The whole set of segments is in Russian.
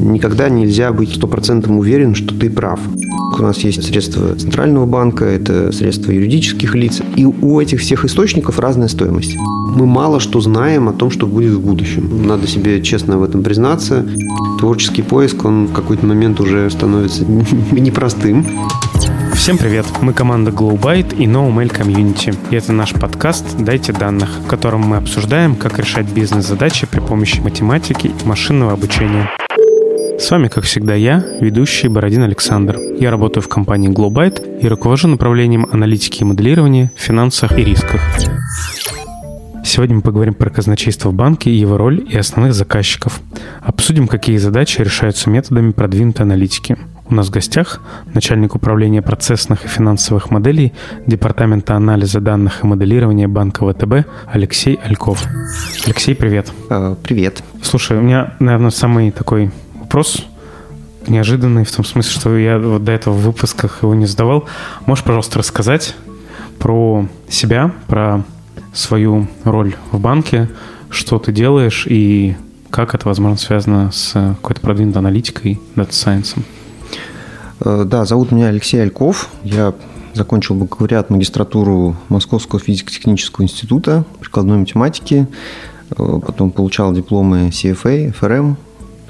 никогда нельзя быть стопроцентно уверен, что ты прав. У нас есть средства Центрального банка, это средства юридических лиц, и у этих всех источников разная стоимость. Мы мало что знаем о том, что будет в будущем. Надо себе честно в этом признаться. Творческий поиск, он в какой-то момент уже становится непростым. Всем привет! Мы команда GlowByte и NoMail Community. И это наш подкаст «Дайте данных», в котором мы обсуждаем, как решать бизнес-задачи при помощи математики и машинного обучения. С вами, как всегда, я, ведущий Бородин Александр. Я работаю в компании GlowByte и руковожу направлением аналитики и моделирования в финансах и рисках. Сегодня мы поговорим про казначейство в банке, его роль и основных заказчиков. Обсудим, какие задачи решаются методами продвинутой аналитики. У нас в гостях начальник управления процессных и финансовых моделей Департамента анализа данных и моделирования банка ВТБ Алексей Альков. Алексей, привет. А, привет. Слушай, у меня, наверное, самый такой вопрос неожиданный, в том смысле, что я вот до этого в выпусках его не задавал. Можешь, пожалуйста, рассказать про себя, про свою роль в банке, что ты делаешь и как это, возможно, связано с какой-то продвинутой аналитикой, data science ом? Э, да, зовут меня Алексей Альков. Я закончил бакалавриат магистратуру Московского физико-технического института прикладной математики. Э, потом получал дипломы CFA, FRM,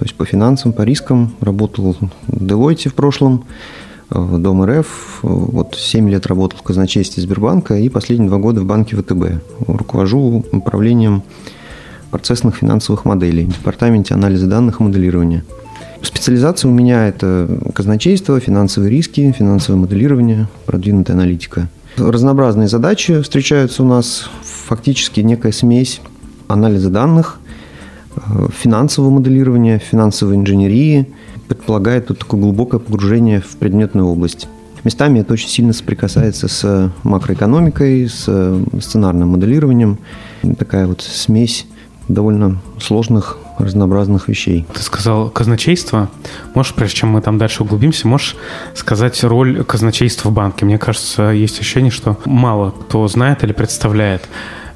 то есть по финансам, по рискам. Работал в Deloitte в прошлом, в Дом РФ. Вот 7 лет работал в казначействе Сбербанка и последние два года в банке ВТБ. Руковожу управлением процессных финансовых моделей, в департаменте анализа данных и моделирования – Специализация у меня – это казначейство, финансовые риски, финансовое моделирование, продвинутая аналитика. Разнообразные задачи встречаются у нас, фактически некая смесь анализа данных, финансового моделирования, финансовой инженерии, предполагает тут такое глубокое погружение в предметную область. Местами это очень сильно соприкасается с макроэкономикой, с сценарным моделированием. Такая вот смесь довольно сложных разнообразных вещей. Ты сказал казначейство. Можешь, прежде чем мы там дальше углубимся, можешь сказать роль казначейства в банке? Мне кажется, есть ощущение, что мало кто знает или представляет.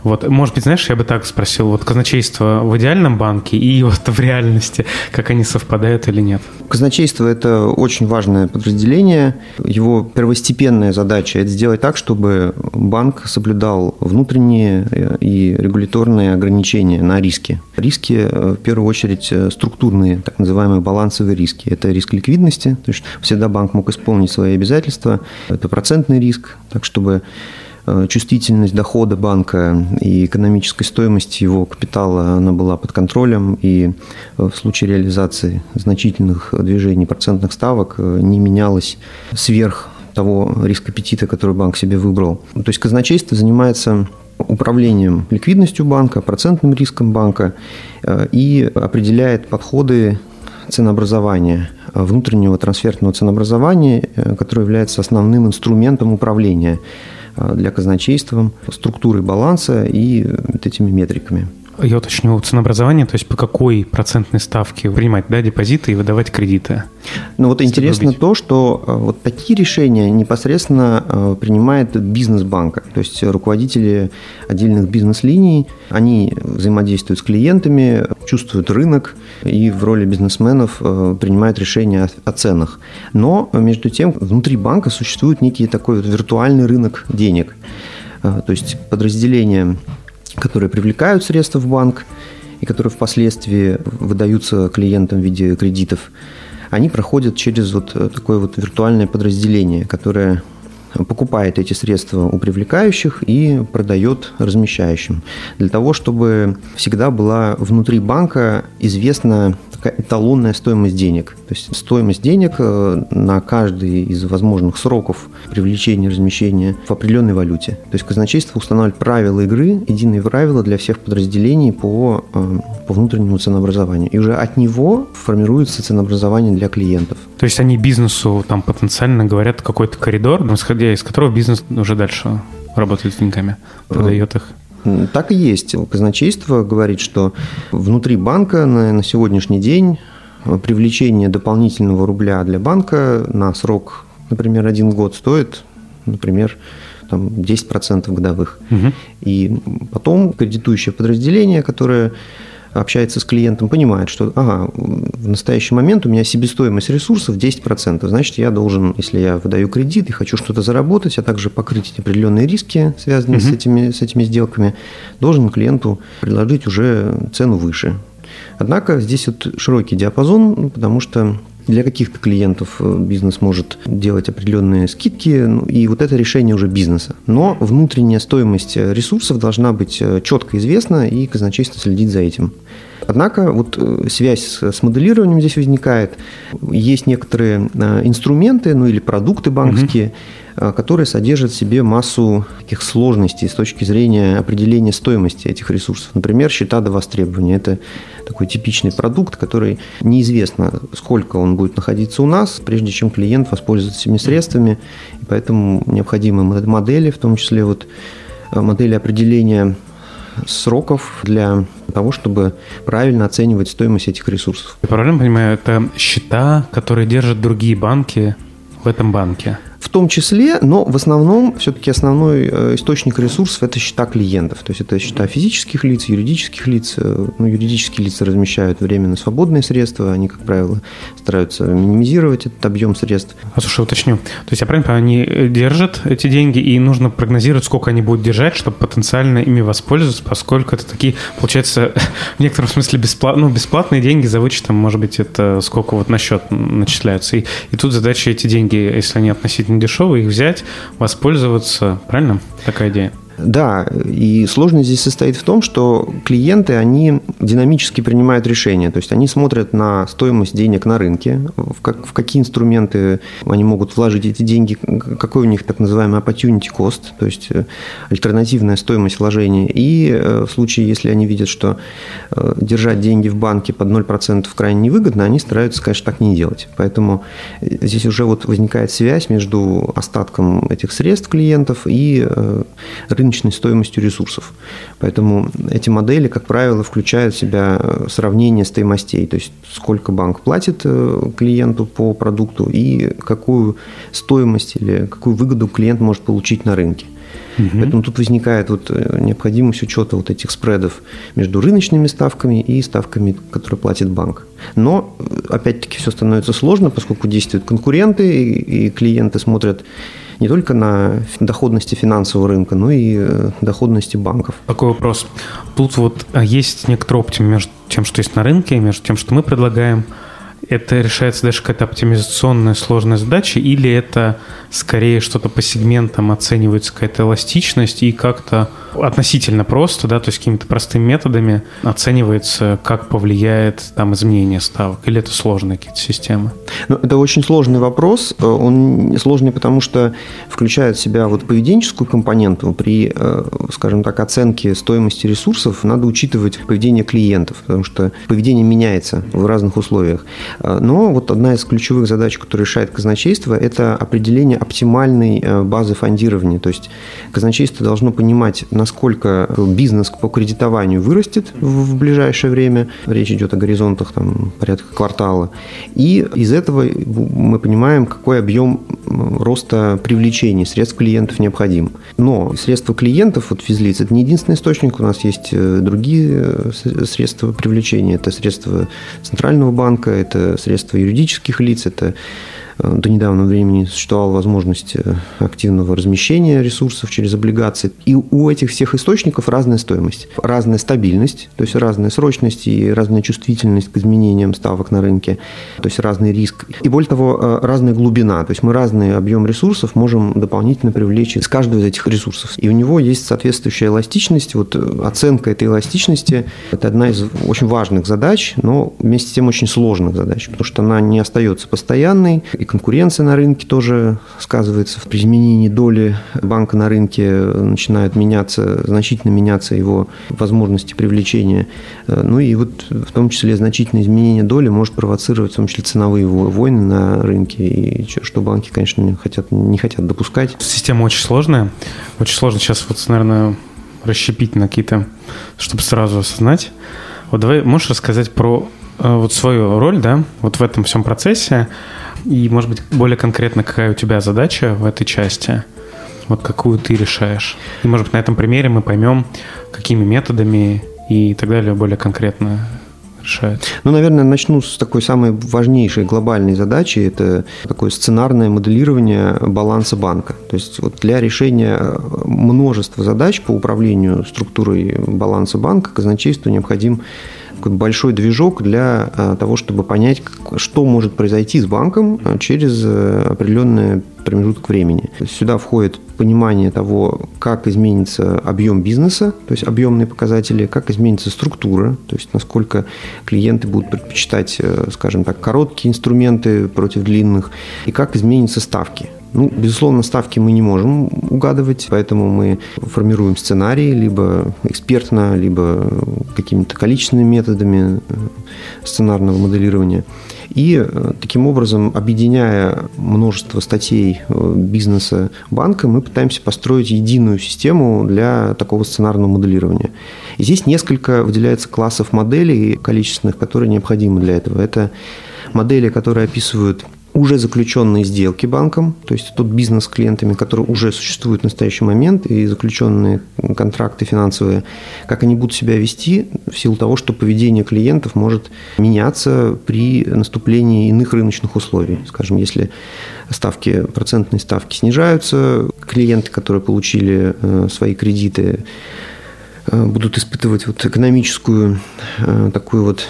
Вот, может быть, знаешь, я бы так спросил, вот казначейство в идеальном банке и вот в реальности, как они совпадают или нет? Казначейство – это очень важное подразделение. Его первостепенная задача – это сделать так, чтобы банк соблюдал внутренние э, и регуляторные ограничения на риски. Риски, э, в первую очередь, э, структурные, так называемые балансовые риски. Это риск ликвидности, то есть всегда банк мог исполнить свои обязательства. Это процентный риск, так чтобы чувствительность дохода банка и экономической стоимости его капитала она была под контролем, и э, в случае реализации значительных движений процентных ставок э, не менялась сверх того риска аппетита, который банк себе выбрал. То есть казначейство занимается управлением ликвидностью банка, процентным риском банка и определяет подходы ценообразования, внутреннего трансферного ценообразования, которое является основным инструментом управления Э, для казначейства, структурой баланса и вот этими метриками. Я уточню, ценообразование, то есть по какой процентной ставке принимать да, депозиты и выдавать кредиты? Ну вот интересно то, что э, вот такие решения непосредственно э, принимает бизнес банка. То есть руководители отдельных бизнес-линий, они взаимодействуют с клиентами, чувствуют рынок и в роли бизнесменов э, принимают решения о ценах. Но между тем внутри банка существует некий такой виртуальный рынок денег. То есть подразделения которые привлекают средства в банк и которые впоследствии выдаются клиентам в виде кредитов, они проходят через вот такое вот виртуальное подразделение, которое покупает эти средства у привлекающих и продает размещающим. Для того, чтобы всегда была внутри банка известна такая эталонная стоимость денег. То есть стоимость денег э, на каждый из возможных сроков привлечения размещения в определенной валюте. То есть казначейство устанавливает правила игры, единые правила для всех подразделений по, э, по внутреннему ценообразованию. И уже от него формируется ценообразование для клиентов. То есть они бизнесу там потенциально говорят какой-то коридор, исходя из которого бизнес уже дальше работает с деньгами, продает их. Так и есть. Казначейство говорит, что внутри банка на, на сегодняшний день привлечение дополнительного рубля для банка на срок, например, один год стоит, например, там 10% годовых. Угу. И потом кредитующее подразделение, которое общается с клиентом, понимает, что ага, в настоящий момент у меня себестоимость ресурсов 10%, значит, я должен, если я выдаю кредит и хочу что-то заработать, а также покрыть определенные риски, связанные угу. с, этими, с этими сделками, должен клиенту предложить уже цену выше. Однако здесь вот широкий диапазон, потому что для каких-то клиентов э, бизнес может делать определенные скидки, ну, и вот это решение уже бизнеса. Но внутренняя стоимость э, ресурсов должна быть э, четко известна, и казначейство следить за этим. Однако вот связь с моделированием здесь возникает. Есть некоторые инструменты, ну или продукты банковские, угу Э, который содержит в себе массу таких сложностей с точки зрения определения стоимости этих ресурсов. Например, счета до востребования. Это такой типичный продукт, который неизвестно, сколько он будет находиться у нас, прежде чем клиент воспользуется этими средствами. И поэтому необходимы модели, в том числе вот э, модели определения сроков для того, чтобы правильно оценивать стоимость этих ресурсов. Я правильно понимаю, это счета, которые держат другие банки в этом банке? В том числе, но в основном все-таки основной э, источник ресурсов – это счета клиентов. То есть это счета физических лиц, юридических лиц. Э, ну, юридические лица размещают временно свободные средства. Они, как правило, стараются минимизировать этот объем средств. А слушай, уточню. То есть я правильно понимаю, они держат эти деньги, и нужно прогнозировать, сколько они будут держать, чтобы потенциально ими воспользоваться, поскольку это такие, получается, в некотором смысле бесплат, ну, бесплатные деньги за вычетом, может быть, это сколько вот на счет начисляются. И, и тут задача эти деньги, если они относительно дешевые, их взять, воспользоваться. Правильно? Такая идея. Да, и сложность здесь состоит в том, что клиенты, они динамически принимают решения, то есть они смотрят на стоимость денег на рынке, в, как, в какие инструменты они могут вложить эти деньги, какой у них так называемый opportunity cost, то есть э, альтернативная стоимость вложения, и э, в случае, если они видят, что э, держать деньги в банке под 0% крайне невыгодно, они стараются, конечно, так не делать. Поэтому здесь уже вот возникает связь между остатком этих средств клиентов и рынком рыночной стоимостью ресурсов. Поэтому эти модели, как правило, включают в себя э, сравнение стоимостей, то есть сколько банк платит э, клиенту по продукту и какую стоимость или какую выгоду клиент может получить на рынке. Угу. Поэтому тут возникает вот э, необходимость учета вот этих спредов между рыночными ставками и ставками, которые платит банк. Но, опять-таки, все становится сложно, поскольку действуют конкуренты, и клиенты смотрят не только на доходности финансового рынка, но и э, доходности банков. Такой вопрос. Тут вот а, есть некоторый оптим между тем, что есть на рынке, между тем, что мы предлагаем. Это решается даже какая-то оптимизационная сложная задача, или это скорее что-то по сегментам оценивается какая-то эластичность и как-то относительно просто, да, то есть какими-то простыми методами оценивается, как повлияет там изменение ставок, или это сложные какие-то системы? Ну, это очень сложный вопрос. Он сложный, потому что включает в себя вот поведенческую компоненту. При, э, скажем так, оценке стоимости ресурсов надо учитывать поведение клиентов, потому что поведение меняется в разных условиях. Э, но вот одна из ключевых задач, которую решает казначейство, это определение оптимальной э, базы фондирования. То есть казначейство должно понимать, насколько бизнес по кредитованию вырастет в ближайшее время. Речь идет о горизонтах там, порядка квартала. И из этого мы понимаем, какой объем роста привлечения средств клиентов необходим. Но средства клиентов, вот физлиц, это не единственный источник. У нас есть э, другие э, средства привлечения. Это средства Центрального банка, это средства юридических лиц, это до недавнего времени существовала возможность э, активного размещения ресурсов через облигации. И у этих всех источников разная стоимость, разная стабильность, то есть разная срочность и разная чувствительность к изменениям ставок на рынке, то есть разный риск. И более того, э, разная глубина, то есть мы разный объем ресурсов можем дополнительно привлечь из каждого из этих ресурсов. И у него есть соответствующая эластичность. Вот оценка этой эластичности – это одна из очень важных задач, но вместе с тем очень сложных задач, потому что она не остается постоянной, и конкуренция на рынке тоже сказывается. При изменении доли банка на рынке начинают меняться, значительно меняться его возможности привлечения. Ну и вот в том числе значительное изменение доли может провоцировать в том числе ценовые войны на рынке, и что банки, конечно, не хотят, не хотят допускать. Система очень сложная. Очень сложно сейчас, вот, наверное, расщепить на какие-то, чтобы сразу осознать. Вот давай, можешь рассказать про э, вот свою роль, да, вот в этом всем процессе, и, может быть, более конкретно, какая у тебя задача в этой части? Вот какую ты решаешь? И, может быть, на этом примере мы поймем, какими методами и так далее более конкретно решает? Ну, наверное, начну с такой самой важнейшей глобальной задачи. Это такое сценарное моделирование баланса банка. То есть вот для решения множества задач по управлению структурой баланса банка казначейству необходим большой движок для э, того, чтобы понять, что может произойти с банком э, через э, определенный промежуток времени. Сюда входит понимание того, как изменится объем бизнеса, то есть объемные показатели, как изменится структура, то есть насколько клиенты будут предпочитать, скажем так, короткие инструменты против длинных, и как изменятся ставки. Ну, безусловно, ставки мы не можем угадывать, поэтому мы формируем сценарии либо экспертно, либо какими-то количественными методами э, сценарного моделирования. И э, таким образом, объединяя множество статей э, бизнеса банка, мы пытаемся построить единую систему для такого сценарного моделирования. И здесь несколько выделяется классов моделей количественных, которые необходимы для этого. Это модели, которые описывают уже заключенные сделки банком, то есть тот бизнес с клиентами, который уже существует в настоящий момент, и заключенные контракты финансовые, как они будут себя вести в силу того, что поведение клиентов может меняться при наступлении иных рыночных условий. Скажем, если ставки, процентные ставки снижаются, клиенты, которые получили э, свои кредиты, будут испытывать вот экономическую э, такую вот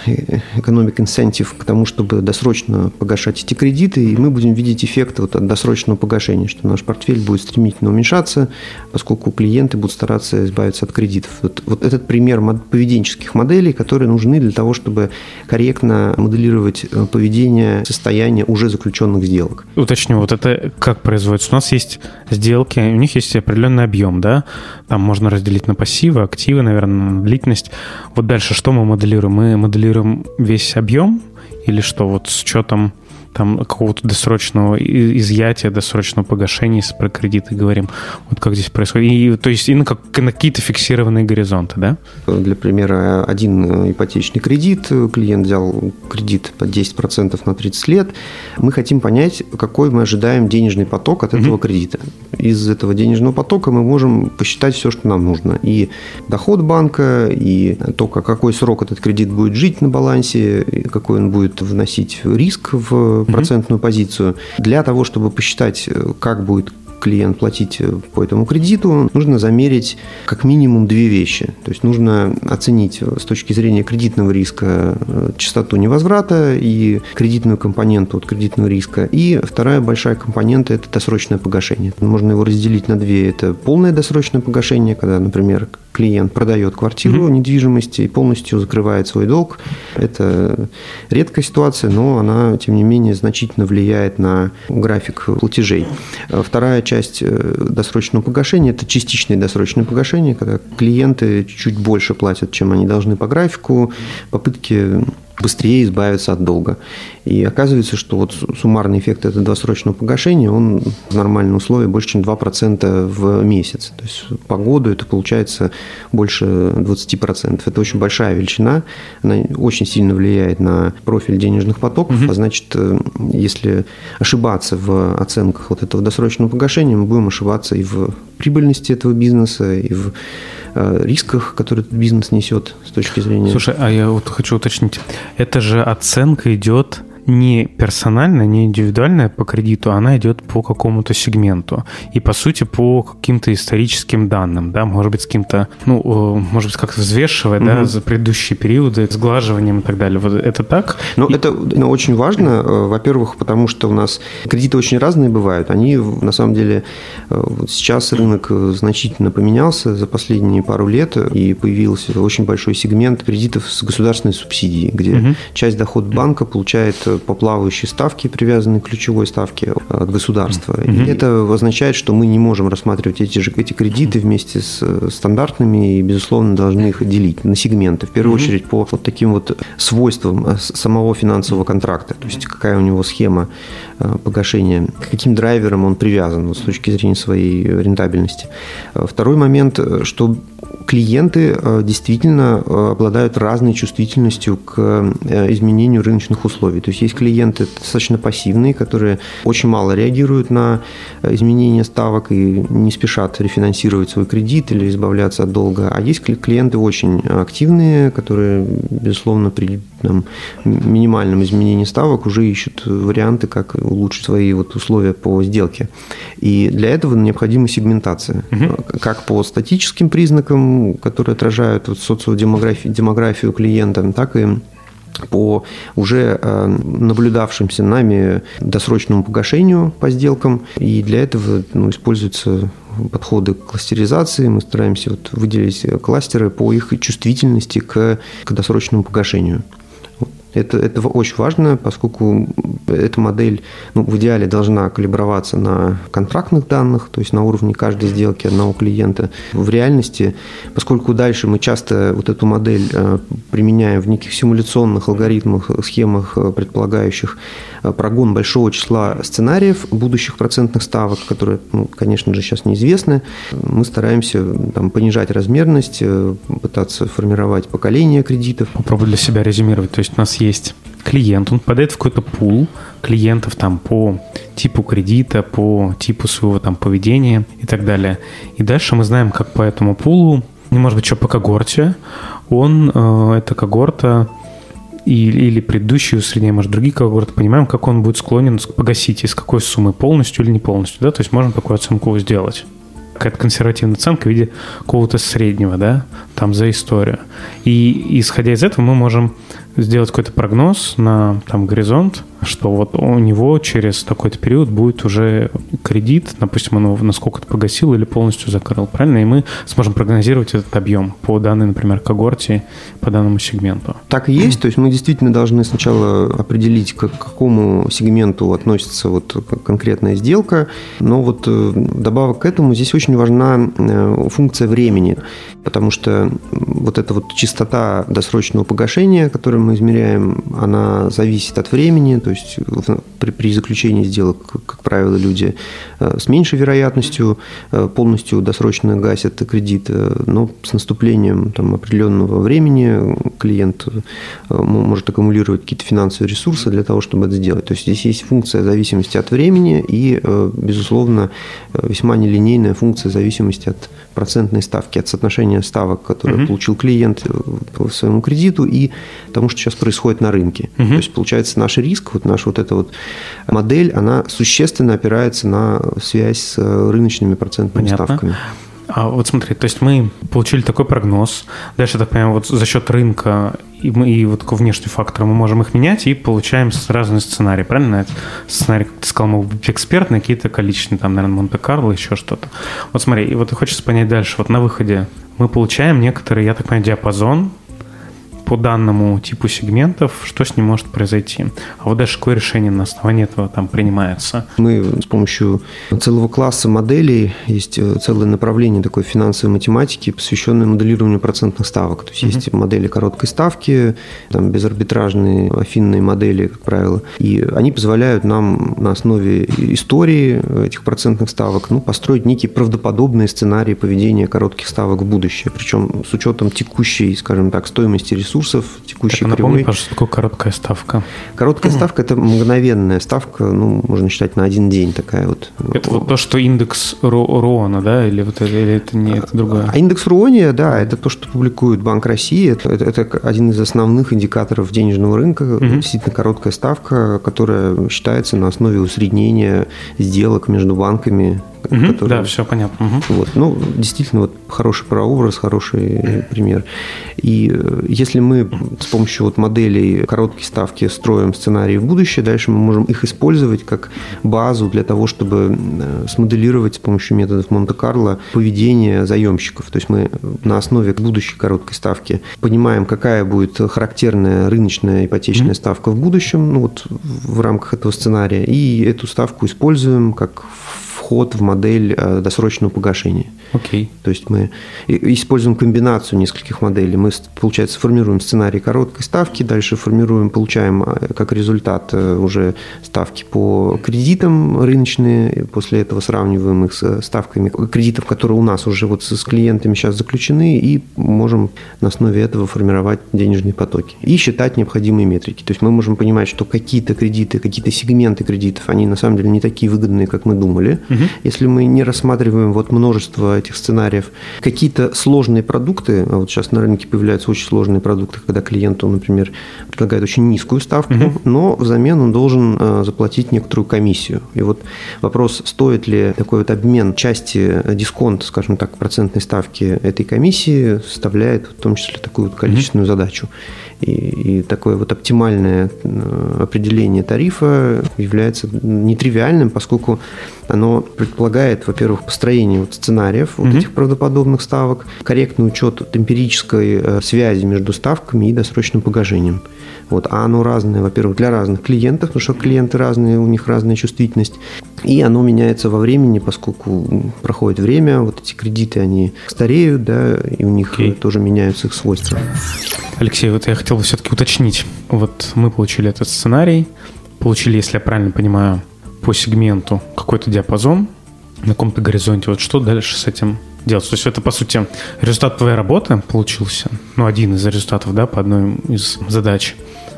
экономик инсентив к тому, чтобы досрочно погашать эти кредиты, и мы будем видеть эффект вот от досрочного погашения, что наш портфель будет стремительно уменьшаться, поскольку клиенты будут стараться избавиться от кредитов. Вот, вот этот пример поведенческих моделей, которые нужны для того, чтобы корректно моделировать э, поведение, состояние уже заключенных сделок. Уточню, вот это как производится? У нас есть сделки, у них есть определенный объем, да? Там можно разделить на пассивы, активы, перспективы, наверное, длительность. Вот дальше что мы моделируем? Мы моделируем весь объем или что вот с учетом там какого-то досрочного изъятия, досрочного погашения, если про кредиты говорим. Вот как здесь происходит. И, то есть и на, как, на какие-то фиксированные горизонты, да? Для примера, один ипотечный кредит, клиент взял кредит под 10% на 30 лет. Мы хотим понять, какой мы ожидаем денежный поток от этого угу. кредита. Из этого денежного потока мы можем посчитать все, что нам нужно. И доход банка, и то, какой срок этот кредит будет жить на балансе, какой он будет вносить риск в процентную позицию. Для того, чтобы посчитать, э, как будет клиент платить э, по этому кредиту, нужно замерить как минимум две вещи. То есть нужно оценить э, с точки зрения кредитного риска частоту невозврата и кредитную компоненту от кредитного риска. И вторая большая компонента – это досрочное погашение. Можно его разделить на две. Это полное досрочное погашение, когда, например, клиент продает квартиру, mm-hmm. недвижимости и полностью закрывает свой долг. Это редкая ситуация, но она, тем не менее, значительно влияет на график платежей. Вторая часть э, досрочного погашения – это частичное досрочное погашение, когда клиенты чуть больше платят, чем они должны по графику, попытки быстрее избавиться от долга. И оказывается, что вот суммарный эффект этого досрочного погашения, он в нормальных условиях больше, чем 2% в месяц. То есть по году это получается больше 20%. Это очень большая величина, она очень сильно влияет на профиль денежных потоков, угу. а значит, э, если ошибаться в оценках вот этого досрочного погашения, мы будем ошибаться и в прибыльности этого бизнеса, и в рисках, которые бизнес несет с точки зрения... Слушай, а я вот хочу уточнить. Это же оценка идет не персональная, не индивидуальная по кредиту, она идет по какому-то сегменту. И, по сути, по каким-то историческим данным, да, может быть, с каким-то, ну, может быть, как-то взвешивая, угу. да, за предыдущие периоды, сглаживанием и так далее. Вот это так? Ну, и... это ну, очень важно, э, во-первых, потому что у нас кредиты очень разные бывают. Они, на самом деле, э, сейчас рынок значительно поменялся за последние пару лет, и появился очень большой сегмент кредитов с государственной субсидией, где угу. часть дохода банка получает по плавающей ставке, привязанной к ключевой ставке от государства. Mm-hmm. И это означает, что мы не можем рассматривать эти же эти кредиты вместе с э, стандартными и, безусловно, должны их делить на сегменты. В первую mm-hmm. очередь по вот таким вот свойствам э, самого финансового контракта. То есть какая у него схема э, погашения, к каким драйверам он привязан вот, с точки зрения своей рентабельности. Второй момент, что клиенты э, действительно э, обладают разной чувствительностью к э, изменению рыночных условий. То есть есть клиенты достаточно пассивные, которые очень мало реагируют на изменения ставок и не спешат рефинансировать свой кредит или избавляться от долга. А есть клиенты очень активные, которые, безусловно, при там, минимальном изменении ставок уже ищут варианты, как улучшить свои вот условия по сделке. И для этого необходима сегментация. Угу. Как по статическим признакам, которые отражают вот социодемографию демографию клиента, так и по уже э, наблюдавшимся нами досрочному погашению по сделкам. И для этого ну, используются подходы к кластеризации. Мы стараемся вот выделить кластеры по их чувствительности к, к досрочному погашению. Это, это очень важно, поскольку эта модель ну, в идеале должна калиброваться на контрактных данных, то есть на уровне каждой сделки одного клиента. В реальности, поскольку дальше мы часто вот эту модель э, применяем в неких симуляционных алгоритмах, схемах, э, предполагающих э, прогон большого числа сценариев будущих процентных ставок, которые, ну, конечно же, сейчас неизвестны, мы стараемся там, понижать размерность, пытаться формировать поколение кредитов. Попробую для себя резюмировать. То есть у нас есть клиент, он попадает в какой-то пул клиентов там по типу кредита, по типу своего там поведения и так далее. И дальше мы знаем, как по этому пулу, не может быть, что по когорте, он, э, эта когорта или, или предыдущие усреднения, может, другие когорты, понимаем, как он будет склонен погасить, из какой суммы, полностью или не полностью, да, то есть можем такую оценку сделать какая-то консервативная оценка в виде какого-то среднего, да, там за историю. И исходя из этого мы можем сделать какой-то прогноз на там горизонт, что вот у него через такой-то период будет уже кредит, допустим, он его насколько-то погасил или полностью закрыл, правильно? И мы сможем прогнозировать этот объем по данной, например, когорте, по данному сегменту. Так и есть, то есть мы действительно должны сначала определить, к какому сегменту относится вот конкретная сделка, но вот э, добавок к этому здесь очень важна э, функция времени, потому что вот эта вот частота досрочного погашения, которую мы измеряем, она зависит от времени, то есть при, при заключении сделок, как правило, люди э, с меньшей вероятностью э, полностью досрочно гасят кредит, э, но с наступлением там, определенного времени клиент может аккумулировать какие-то финансовые ресурсы для того, чтобы это сделать. То есть здесь есть функция зависимости от времени и, безусловно, весьма нелинейная функция зависимости от процентной ставки, от соотношения ставок, которые угу. получил клиент по своему кредиту и тому, что сейчас происходит на рынке. Угу. То есть, получается, наш риск, вот наша вот эта вот модель, она существенно опирается на связь с рыночными процентными Понятно. ставками. А вот смотри, то есть мы получили такой прогноз, дальше, так понимаю, вот за счет рынка и, мы, и вот такого внешнего фактора мы можем их менять и получаем разные сценарии, правильно? Это сценарий, как ты сказал, могут быть экспертные, какие-то количественные, там, наверное, Монте-Карло, еще что-то. Вот смотри, и вот хочется понять дальше, вот на выходе мы получаем некоторый, я так понимаю, диапазон по данному типу сегментов, что с ним может произойти. А вот даже какое решение на основании этого там принимается? Мы с помощью целого класса моделей, есть э, целое направление такой финансовой математики, посвященное моделированию процентных ставок. То есть mm-hmm. есть модели короткой ставки, там безарбитражные афинные модели, как правило. И они позволяют нам на основе истории этих процентных ставок ну, построить некие правдоподобные сценарии поведения коротких ставок в будущее. Причем с учетом текущей, скажем так, стоимости ресурсов ресурсов текущей так, напомни, кривой. пожалуйста, такое короткая ставка. Короткая ставка – это мгновенная ставка, ну, можно считать, на один день такая вот. Это вот то, что индекс Руона, да, или, вот это, или это не это другое? А индекс Руония, да, это то, что публикует Банк России. Это, это, это один из основных индикаторов денежного рынка, угу. действительно короткая ставка, которая считается на основе усреднения сделок между банками угу, которые... Да, все понятно. Угу. Вот. Ну, действительно, вот хороший прообраз, хороший пример. И э, если мы с помощью вот моделей короткой ставки строим сценарии в будущее, дальше мы можем их использовать как базу для того, чтобы э, смоделировать с помощью методов Монте-Карло поведение заемщиков. То есть мы на основе будущей короткой ставки понимаем, какая будет характерная рыночная ипотечная mm-hmm. ставка в будущем, ну вот в рамках этого сценария, и эту ставку используем как вход в модель э, досрочного погашения. Окей. То есть мы используем комбинацию нескольких моделей. Мы, получается, формируем сценарий короткой ставки, дальше формируем, получаем э, как результат э, уже ставки по кредитам рыночные, после этого сравниваем их с ставками кредитов, которые у нас уже вот с клиентами сейчас заключены, и можем на основе этого формировать денежные потоки и считать необходимые метрики. То есть мы можем понимать, что какие-то кредиты, какие-то сегменты кредитов, они на самом деле не такие выгодные, как мы думали. Угу. Если мы не рассматриваем вот множество этих сценариев, какие-то сложные продукты, а вот сейчас на рынке появляются очень сложные продукты, когда клиенту, например, предлагает очень низкую ставку, угу. но взамен он должен э, заплатить некоторую комиссию. И вот вопрос, стоит ли такой вот обмен части э, дисконт, скажем так, процентной ставки этой комиссии, составляет в том числе такую вот количественную угу. задачу. И, и такое вот оптимальное э, определение тарифа является нетривиальным, поскольку оно предполагает, во-первых, построение вот сценариев вот угу. этих правдоподобных ставок, корректный учет эмпирической э, связи между ставками и досрочным погашением. Вот, а оно разное, во-первых, для разных клиентов, потому что клиенты разные, у них разная чувствительность. И оно меняется во времени, поскольку проходит время, вот эти кредиты, они стареют, да, и у них okay. тоже меняются их свойства. Алексей, вот я хотел бы все-таки уточнить. Вот мы получили этот сценарий, получили, если я правильно понимаю, по сегменту какой-то диапазон на каком-то горизонте. Вот что дальше с этим делать? То есть это, по сути, результат твоей работы получился, ну, один из результатов, да, по одной из задач.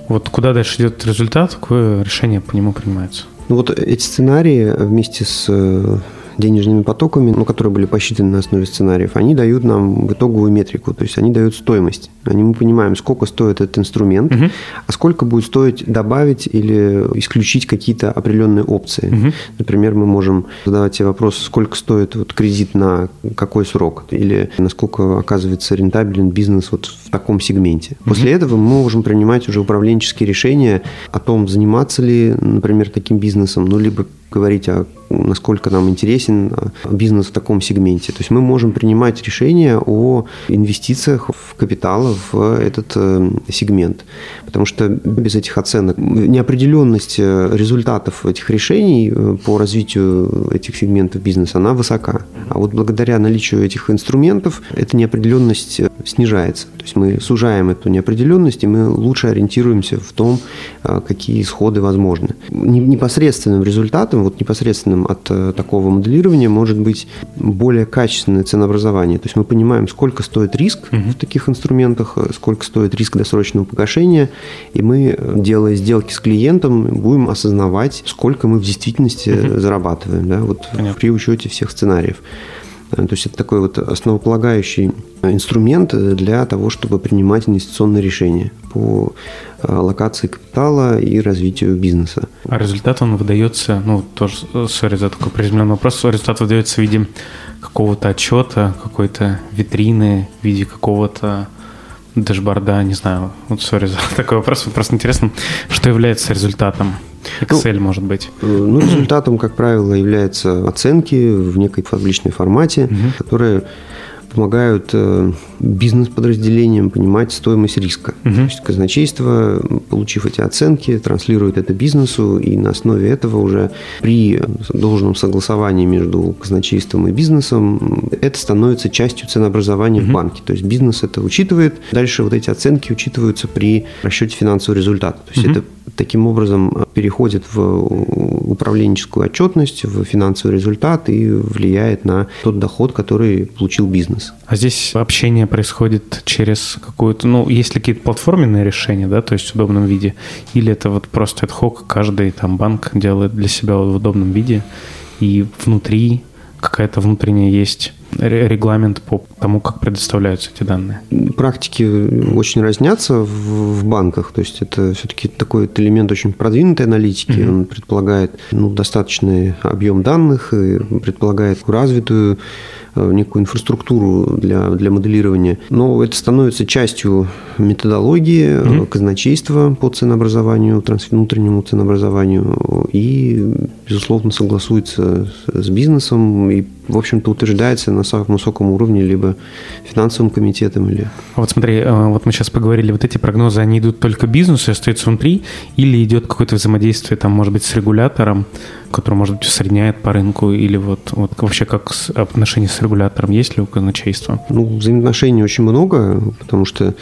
Вот куда дальше идет результат, какое решение по нему принимается? Ну вот эти сценарии вместе с э, денежными потоками, ну, которые были посчитаны на основе сценариев, они дают нам итоговую метрику, то есть они дают стоимость. Они, мы понимаем, сколько стоит этот инструмент, угу. а сколько будет стоить добавить или исключить какие-то определенные опции. Угу. Например, мы можем задавать себе вопрос, сколько стоит вот кредит на какой срок, или насколько оказывается рентабелен бизнес вот в таком сегменте. Угу. После этого мы можем принимать уже управленческие решения о том, заниматься ли, например, таким бизнесом, ну, либо говорить о насколько нам интересен а, бизнес в таком сегменте. То есть мы можем принимать решения о инвестициях в капитал в этот э, сегмент. Потому что без этих оценок неопределенность э, результатов этих решений э, по развитию этих сегментов бизнеса, она высока. А вот благодаря наличию этих инструментов эта неопределенность снижается. То есть мы сужаем эту неопределенность, и мы лучше ориентируемся в том, какие исходы возможны. Непосредственным результатом, вот непосредственным от э, такого моделирования может быть более качественное ценообразование. То есть мы понимаем, сколько стоит риск угу. в таких инструментах, э, сколько стоит риск досрочного погашения, и мы, э, делая сделки с клиентом, будем осознавать, сколько мы в действительности угу. зарабатываем да, вот при учете всех сценариев. То есть это такой вот основополагающий инструмент для того, чтобы принимать инвестиционные решения по э, локации капитала и развитию бизнеса. А результат он выдается, ну, тоже, сори за такой приземленный вопрос, результат выдается в виде какого-то отчета, какой-то витрины, в виде какого-то дэшборда, не знаю, вот сори за такой вопрос, просто интересно, что является результатом? Excel, ну, может быть? Э, ну, результатом, как правило, являются оценки в некой табличной формате, угу. которые помогают э, бизнес-подразделениям понимать стоимость риска. Угу. То есть казначейство, получив эти оценки, транслирует это бизнесу, и на основе этого уже при должном согласовании между казначейством и бизнесом это становится частью ценообразования угу. в банке. То есть бизнес это учитывает. Дальше вот эти оценки учитываются при расчете финансового результата. То есть угу. это таким образом переходит в управленческую отчетность, в финансовый результат и влияет на тот доход, который получил бизнес. А здесь общение происходит через какую-то, ну, есть ли какие-то платформенные решения, да, то есть в удобном виде, или это вот просто hoc, каждый там банк делает для себя в удобном виде, и внутри какая-то внутренняя есть регламент по тому, как предоставляются эти данные? Практики очень разнятся в, в банках. То есть это все-таки такой элемент очень продвинутой аналитики. Mm-hmm. Он предполагает ну, достаточный объем данных и предполагает развитую Э, некую инфраструктуру для, для моделирования. Но это становится частью методологии mm-hmm. казначейства по ценообразованию, внутреннему ценообразованию и, безусловно, согласуется с бизнесом и, в общем-то, утверждается на самом высоком уровне либо финансовым комитетом или... Вот смотри, э, вот мы сейчас поговорили, вот эти прогнозы, они идут только бизнесу и остаются внутри, или идет какое-то взаимодействие, там, может быть, с регулятором, который, может быть, усредняет по рынку, или вот, вот вообще как с, отношения с регулятором, есть ли у казначейства? Ну, взаимоотношений очень много, потому что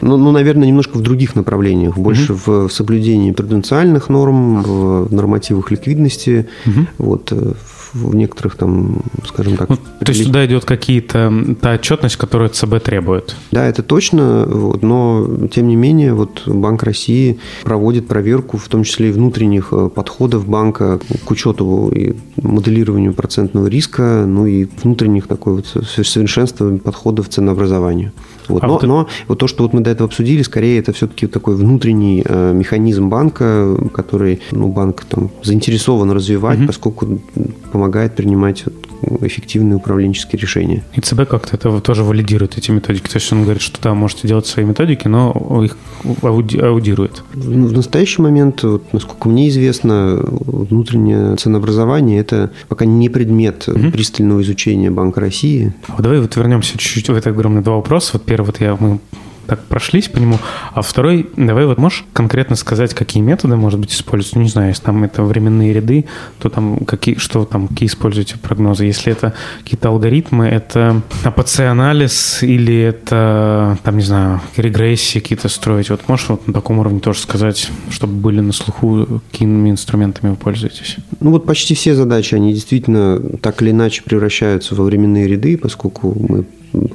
ну, ну, наверное, немножко в других направлениях. Больше mm-hmm. в соблюдении пруденциальных норм, в нормативах ликвидности, mm-hmm. вот, э, в некоторых там, скажем так... Ну, то есть туда идет какие-то та отчетность, которую ЦБ требует? Да, это точно, вот, но тем не менее вот Банк России проводит проверку, в том числе и внутренних э, подходов банка к учету и моделированию процентного риска, ну и внутренних такой вот совершенствованию подходов ценообразованию. Вот. А но, вот... но вот то, что вот мы до этого обсудили, скорее это все-таки такой внутренний э, механизм банка, который ну, банк там, заинтересован развивать, угу. поскольку помогает принимать вот, эффективные управленческие решения. И ЦБ как-то это тоже валидирует, эти методики. То есть он говорит, что да, можете делать свои методики, но их ауди- аудирует. Ну, в настоящий момент, вот, насколько мне известно, внутреннее ценообразование – это пока не предмет угу. пристального изучения Банка России. А давай вот вернемся чуть-чуть в это огромные два вопроса. Вот первый вот я, мы так прошлись по нему. А второй, давай вот можешь конкретно сказать, какие методы, может быть, используются? Не знаю, если там это временные ряды, то там какие, что там, какие используете прогнозы? Если это какие-то алгоритмы, это АПЦ-анализ или это, там, не знаю, регрессии какие-то строить? Вот можешь вот на таком уровне тоже сказать, чтобы были на слуху, какими инструментами вы пользуетесь? Ну, вот почти все задачи, они действительно так или иначе превращаются во временные ряды, поскольку мы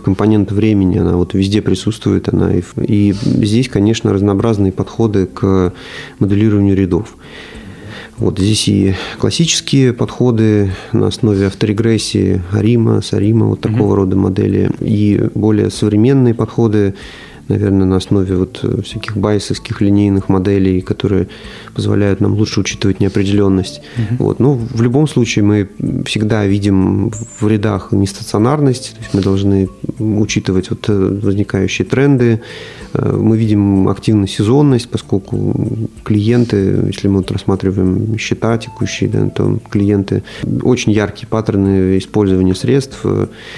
компонент времени, она вот везде присутствует, она и, и здесь, конечно, разнообразные подходы к моделированию рядов. Вот здесь и классические подходы на основе авторегрессии Арима, Сарима, вот такого mm-hmm. рода модели, и более современные подходы наверное, на основе вот э, всяких байсовских линейных моделей, которые позволяют нам лучше учитывать неопределенность. Угу. Вот. Но в любом случае мы всегда видим в рядах нестационарность, то есть мы должны учитывать вот э, возникающие тренды, э, мы видим активную сезонность, поскольку клиенты, если мы вот рассматриваем счета текущие, да, то клиенты очень яркие паттерны использования средств,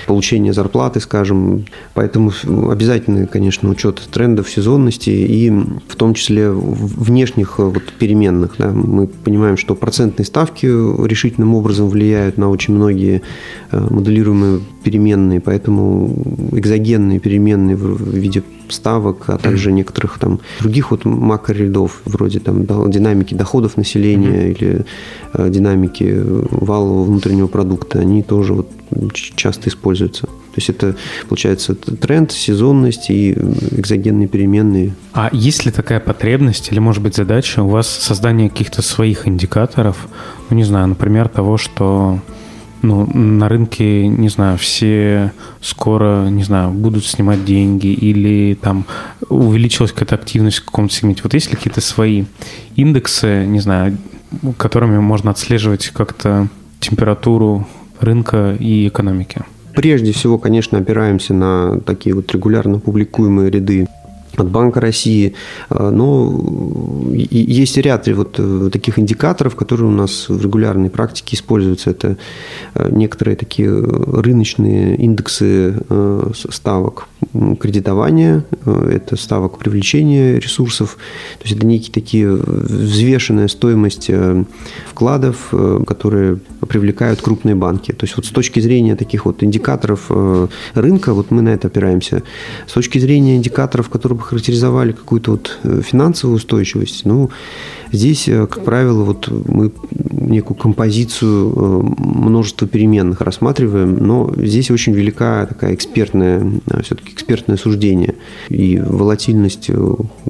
получения зарплаты, скажем. Поэтому обязательно, конечно, учет трендов сезонности и в том числе внешних э, вот переменных. Да. Мы понимаем, что процентные ставки решительным образом влияют на очень многие э, моделируемые переменные, поэтому экзогенные переменные в виде ставок, а также некоторых там других вот макрорядов, вроде там динамики доходов населения или э, динамики валового внутреннего продукта, они тоже вот часто используются. То есть это, получается, тренд, сезонность и экзогенные переменные. А есть ли такая потребность или, может быть, задача у вас создания каких-то своих индикаторов? Ну, не знаю, например, того, что ну, на рынке, не знаю, все скоро, не знаю, будут снимать деньги или там увеличилась какая-то активность в каком-то сегменте. Вот есть ли какие-то свои индексы, не знаю, которыми можно отслеживать как-то температуру рынка и экономики? Прежде всего, конечно, опираемся на такие вот регулярно публикуемые ряды от Банка России. А, но есть ряд вот э, таких индикаторов, которые у нас в регулярной практике используются. Это э, некоторые такие рыночные индексы э, ставок кредитования, это ставок привлечения ресурсов. То есть это некие такие взвешенная стоимость вкладов, которые привлекают крупные банки. То есть вот с точки зрения таких вот индикаторов рынка, вот мы на это опираемся. С точки зрения индикаторов, которые бы характеризовали какую-то вот э, финансовую устойчивость, ну, здесь, э, как правило, вот мы некую композицию э, множества переменных рассматриваем, но здесь очень велика такая экспертная, все-таки экспертное суждение. И волатильность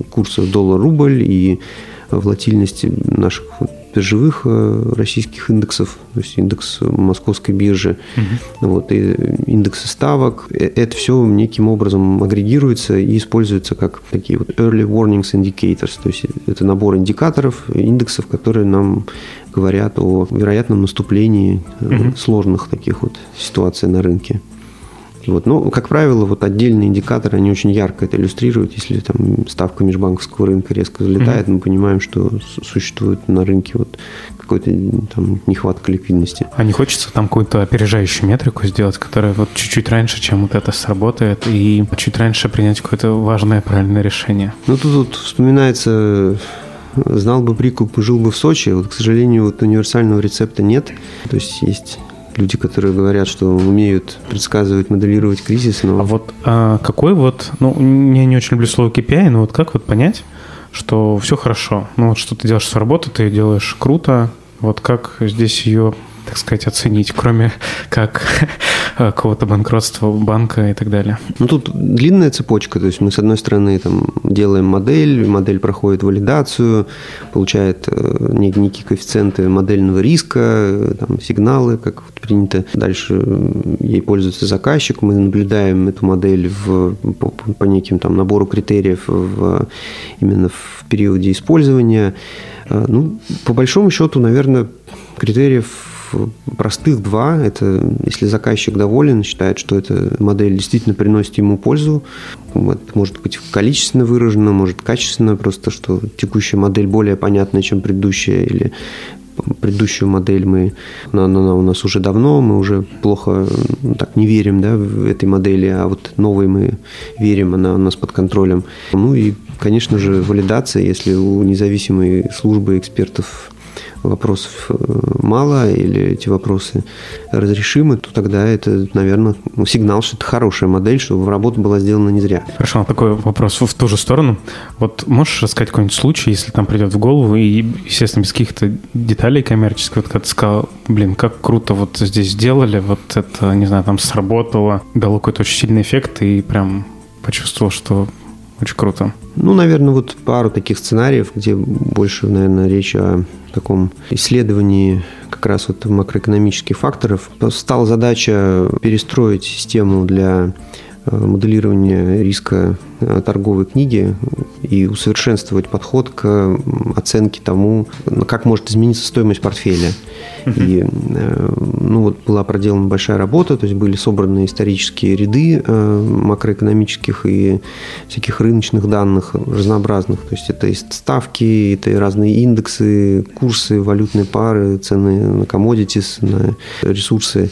курса доллар-рубль, и волатильность наших биржевых э, российских индексов, то есть индекс московской биржи, угу. вот, и индексы ставок. Э, это все неким образом агрегируется и используется как такие вот early warnings indicators, то есть это набор индикаторов, индексов, которые нам говорят о вероятном наступлении угу. сложных таких вот ситуаций на рынке. Вот. Но, как правило, вот отдельные индикаторы, они очень ярко это иллюстрируют. Если там ставка межбанковского рынка резко залетает, mm-hmm. мы понимаем, что существует на рынке вот какой-то там нехватка ликвидности. А не хочется там какую-то опережающую метрику сделать, которая вот чуть-чуть раньше, чем вот это сработает, и чуть раньше принять какое-то важное правильное решение? Ну, тут, тут вспоминается знал бы прикуп, жил бы в Сочи. Вот, к сожалению, вот универсального рецепта нет. То есть есть люди, которые говорят, что умеют предсказывать, моделировать кризис, но... А вот а какой вот, ну, я не очень люблю слово KPI, но вот как вот понять, что все хорошо? Ну, вот что ты делаешь с работы, ты делаешь круто, вот как здесь ее так сказать, оценить, кроме как какого-то банкротства банка и так далее? Ну, тут длинная цепочка. То есть мы, с одной стороны, там, делаем модель, модель проходит валидацию, получает э, некие коэффициенты модельного риска, э, там, сигналы, как принято. Дальше ей пользуется заказчик. Мы наблюдаем эту модель в, по, по неким там, набору критериев в, именно в периоде использования. Э, ну, по большому счету, наверное, критериев простых два. Это если заказчик доволен, считает, что эта модель действительно приносит ему пользу. Это может быть количественно выражено, может качественно, просто что текущая модель более понятная, чем предыдущая, или предыдущую модель мы, она, она у нас уже давно, мы уже плохо так не верим да, в этой модели, а вот новой мы верим, она у нас под контролем. Ну и, конечно же, валидация, если у независимой службы экспертов вопросов э, мало или эти вопросы разрешимы, то тогда это, наверное, сигнал, что это хорошая модель, что работа была сделана не зря. Хорошо, такой вопрос в ту же сторону. Вот можешь рассказать какой-нибудь случай, если там придет в голову, и, естественно, без каких-то деталей коммерческих, вот когда ты сказал, блин, как круто вот здесь сделали, вот это, не знаю, там сработало, дало какой-то очень сильный эффект, и прям почувствовал, что очень круто. Ну, наверное, вот пару таких сценариев, где больше, наверное, речь о таком исследовании как раз вот макроэкономических факторов. Стала задача перестроить систему для Э, моделирования риска э, торговой книги и усовершенствовать подход к оценке тому, как может измениться стоимость портфеля. И э, ну, вот была проделана большая работа, то есть были собраны исторические ряды макроэкономических и всяких рыночных данных разнообразных. То есть это и ставки, это и разные индексы, курсы, валютные пары, цены на commodities, на ресурсы.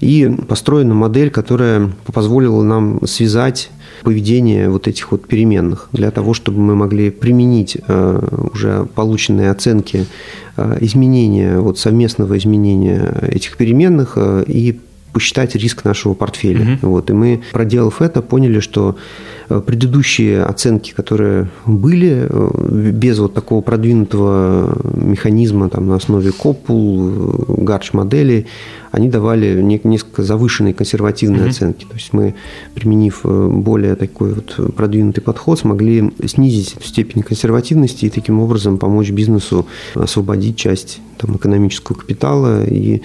И построена модель, которая позволила нам связать поведение вот этих вот переменных для того, чтобы мы могли применить э, уже полученные оценки э, изменения, вот совместного изменения этих переменных э, и посчитать риск нашего портфеля. Угу. Вот, и мы, проделав это, поняли, что э, предыдущие оценки, которые были, э, без вот такого продвинутого механизма там, на основе Копул, Гарч-модели, они давали несколько завышенные консервативные угу. оценки. То есть мы, применив э, более такой вот продвинутый подход, смогли снизить степень консервативности и таким образом помочь бизнесу освободить часть там, экономического капитала и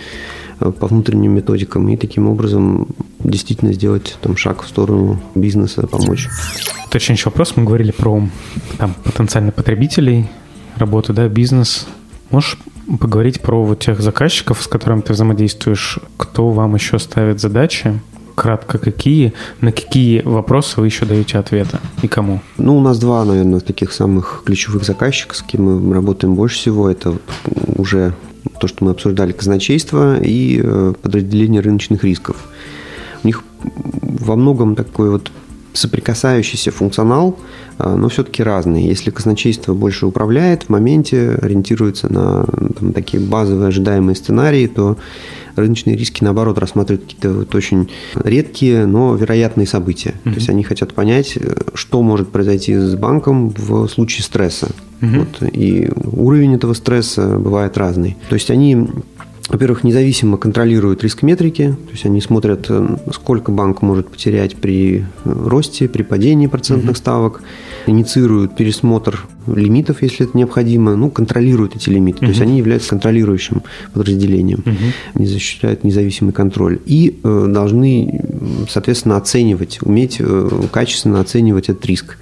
по внутренним методикам и таким образом действительно сделать там шаг в сторону бизнеса, помочь. Уточняющий вопрос. Мы говорили про там, потенциальных потребителей, работу, да, бизнес. Можешь поговорить про вот тех заказчиков, с которыми ты взаимодействуешь? Кто вам еще ставит задачи? Кратко какие? На какие вопросы вы еще даете ответы? И кому? Ну, у нас два, наверное, таких самых ключевых заказчика, с кем мы работаем больше всего. Это уже то, что мы обсуждали, казначейство и э, подразделение рыночных рисков. У них во многом такой вот соприкасающийся функционал, э, но все-таки разный. Если казначейство больше управляет в моменте, ориентируется на там, такие базовые ожидаемые сценарии, то рыночные риски, наоборот, рассматривают какие-то вот очень редкие, но вероятные события. Mm-hmm. То есть они хотят понять, что может произойти с банком в случае стресса. Mm-hmm. Вот, и уровень этого стресса бывает разный. То есть они во-первых, независимо контролируют риск метрики, то есть они смотрят, э, сколько банк может потерять при э, росте, при падении процентных mm-hmm. ставок, инициируют пересмотр лимитов, если это необходимо, ну, контролируют эти лимиты. Mm-hmm. То есть они являются контролирующим подразделением, mm-hmm. они защищают независимый контроль и э, должны, соответственно, оценивать, уметь э, качественно оценивать этот риск.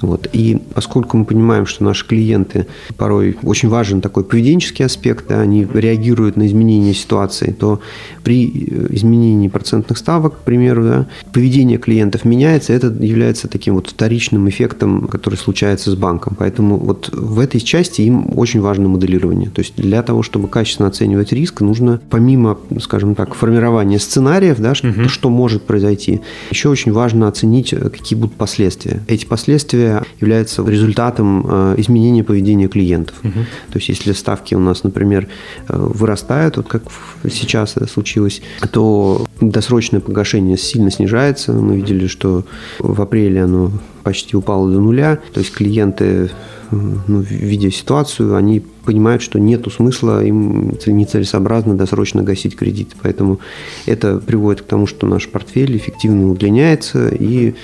Вот. И поскольку мы понимаем, что наши клиенты порой очень важен такой поведенческий аспект, да, они реагируют на изменение ситуации, то при э, изменении процентных ставок, к примеру, да, поведение клиентов меняется, это является таким вот вторичным эффектом, который случается с банком. Поэтому вот в этой части им очень важно моделирование. То есть для того, чтобы качественно оценивать риск, нужно помимо, скажем так, формирования сценариев, да, что, угу. что может произойти, еще очень важно оценить, какие будут последствия. Эти последствия действия является результатом э, изменения поведения клиентов. Угу. То есть, если ставки у нас, например, э, вырастают, вот как сейчас это случилось, то досрочное погашение сильно снижается. Мы видели, что в апреле оно почти упало до нуля. То есть клиенты, ну, видя ситуацию, они понимают, что нет смысла им нецелесообразно досрочно гасить кредит. Поэтому это приводит к тому, что наш портфель эффективно удлиняется, и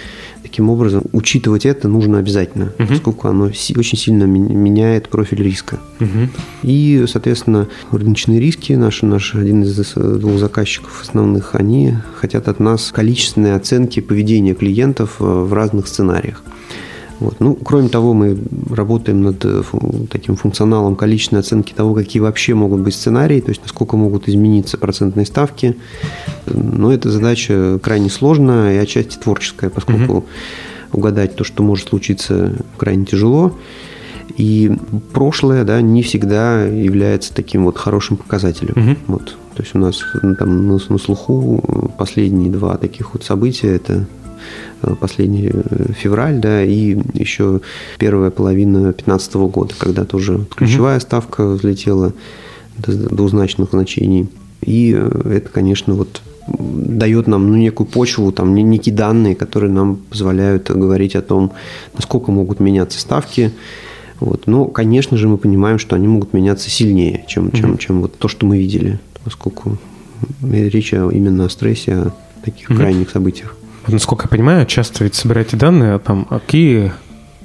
таким образом учитывать это нужно обязательно, угу. поскольку оно очень сильно меняет профиль риска. Угу. И, соответственно, рыночные риски, наш, наш один из двух заказчиков основных, они хотят от нас количественной оценки поведения клиентов э, в разных сценариях. Вот. Ну, кроме того, мы работаем над э, таким функционалом количественной оценки того, какие вообще могут быть сценарии, то есть насколько могут измениться процентные ставки. Но эта задача крайне сложная и отчасти творческая, поскольку угу. угадать то, что может случиться, крайне тяжело. И прошлое да, не всегда является таким вот хорошим показателем. Угу. Вот. То есть у нас там на, на слуху последние два таких вот события – это последний э, февраль, да, и еще первая половина 2015 года, когда тоже ключевая угу. ставка взлетела до двузначных значений. И э, это, конечно, вот дает нам ну, некую почву, там, некие данные, которые нам позволяют говорить о том, насколько могут меняться ставки. Вот. Но, конечно же, мы понимаем, что они могут меняться сильнее, чем, mm чем, чем вот то, что мы видели, поскольку речь именно о стрессе, о таких mm крайних событиях. Насколько я понимаю, часто ведь собираете данные, там, какие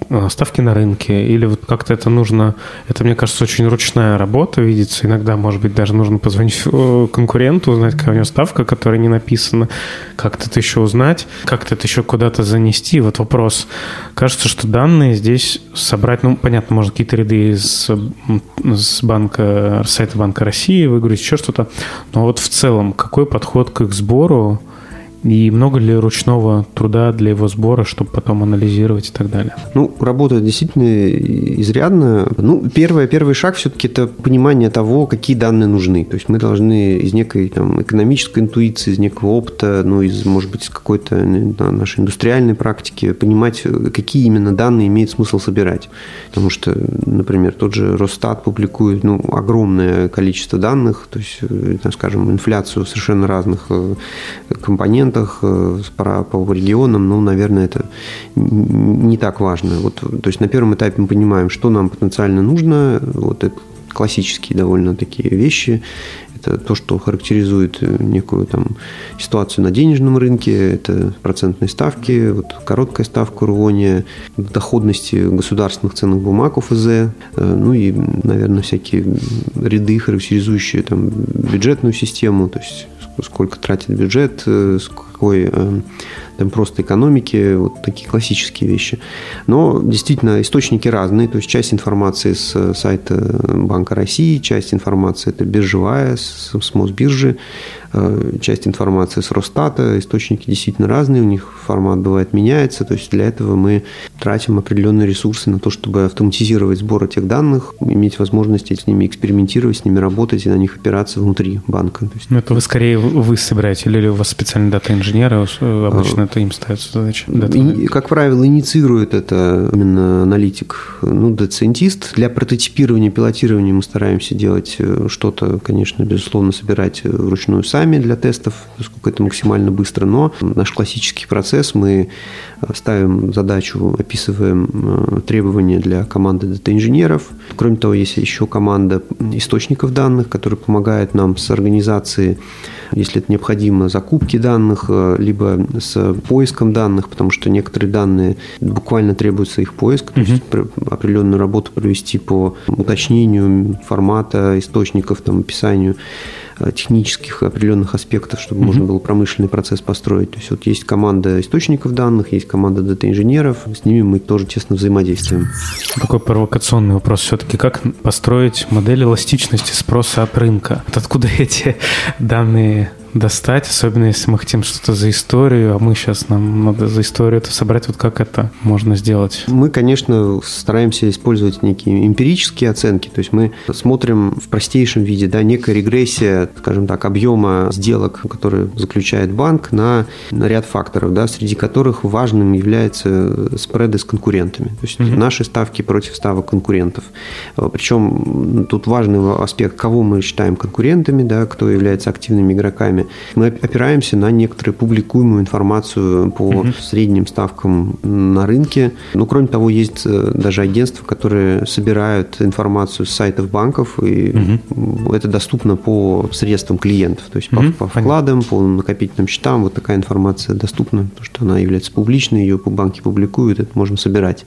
а, ставки на рынке, или вот как-то это нужно, это, мне кажется, очень ручная работа видится, иногда, может быть, даже нужно позвонить э, конкуренту, узнать, какая у него ставка, которая не написана, как-то это еще узнать, как-то это еще куда-то занести. Вот вопрос, кажется, что данные здесь собрать, ну, понятно, можно какие-то ряды из с банка, сайта Банка России выгрузить, еще что-то, но вот в целом, какой подход к их сбору, и много ли ручного труда для его сбора, чтобы потом анализировать и так далее? Ну, работа действительно изрядно. Ну, первый, первый шаг все-таки это понимание того, какие данные нужны. То есть мы должны из некой там, экономической интуиции, из некого опыта, ну, из, может быть, из какой-то нашей индустриальной практики понимать, какие именно данные имеет смысл собирать. Потому что, например, тот же Росстат публикует ну, огромное количество данных, то есть, э, там, скажем, инфляцию совершенно разных э, компонентов, процентах э, по, регионам, ну, наверное, это не так важно. Вот, то есть на первом этапе мы понимаем, что нам потенциально нужно. Вот это классические довольно такие вещи. Это то, что характеризует некую там ситуацию на денежном рынке, это процентные ставки, вот короткая ставка РУОНИ, доходности государственных ценных бумаг ОФЗ, э, ну и, наверное, всякие ряды, характеризующие там бюджетную систему, то есть сколько тратит бюджет, э, с какой э, там просто экономики, вот такие классические вещи. Но действительно источники разные, то есть часть информации с сайта Банка России, часть информации это биржевая, с, с Мосбиржи, Э, часть информации с Росстата, источники действительно разные, у них формат бывает меняется, то есть для этого мы тратим определенные ресурсы на то, чтобы автоматизировать сбор этих данных, иметь возможность с ними экспериментировать, с ними работать и на них опираться внутри банка. Есть... Это вы скорее вы собираете или у вас специальные дата-инженеры, э, обычно это им ставится задача? И, как правило, инициирует это именно аналитик, ну, доцентист. Для прототипирования, пилотирования мы стараемся делать э, что-то, конечно, безусловно, собирать вручную сами, для тестов, поскольку это максимально быстро, но наш классический процесс мы э, ставим задачу, описываем э, требования для команды дата-инженеров. Кроме того, есть еще команда источников данных, которая помогает нам с организацией если это необходимо, закупки данных, э, либо с поиском данных, потому что некоторые данные буквально требуется их поиск, то есть определенную работу провести по уточнению формата источников, там, описанию Э, технических определенных аспектов, чтобы угу. можно было промышленный процесс построить. То есть вот есть команда источников данных, есть команда дата-инженеров, с ними мы тоже тесно взаимодействуем. Такой провокационный вопрос все-таки. Как построить модель эластичности спроса от рынка? Вот откуда эти данные достать, особенно если мы хотим что-то за историю, а мы сейчас нам надо за историю это собрать, вот как это можно сделать? Мы, конечно, стараемся использовать некие эмпирические оценки, то есть мы смотрим в простейшем виде, да, некая регрессия, скажем так, объема сделок, которые заключает банк на, на ряд факторов, да, среди которых важным является спреды с конкурентами, то есть угу. наши ставки против ставок конкурентов. Причем тут важный аспект, кого мы считаем конкурентами, да, кто является активными игроками. Мы опираемся на некоторую публикуемую информацию по угу. средним ставкам на рынке. Но, кроме того, есть э, даже агентства, которые собирают информацию с сайтов банков, и угу. это доступно по средствам клиентов, то есть угу. по, по вкладам, по накопительным счетам. Вот такая информация доступна, потому что она является публичной, ее банки публикуют, это можно собирать.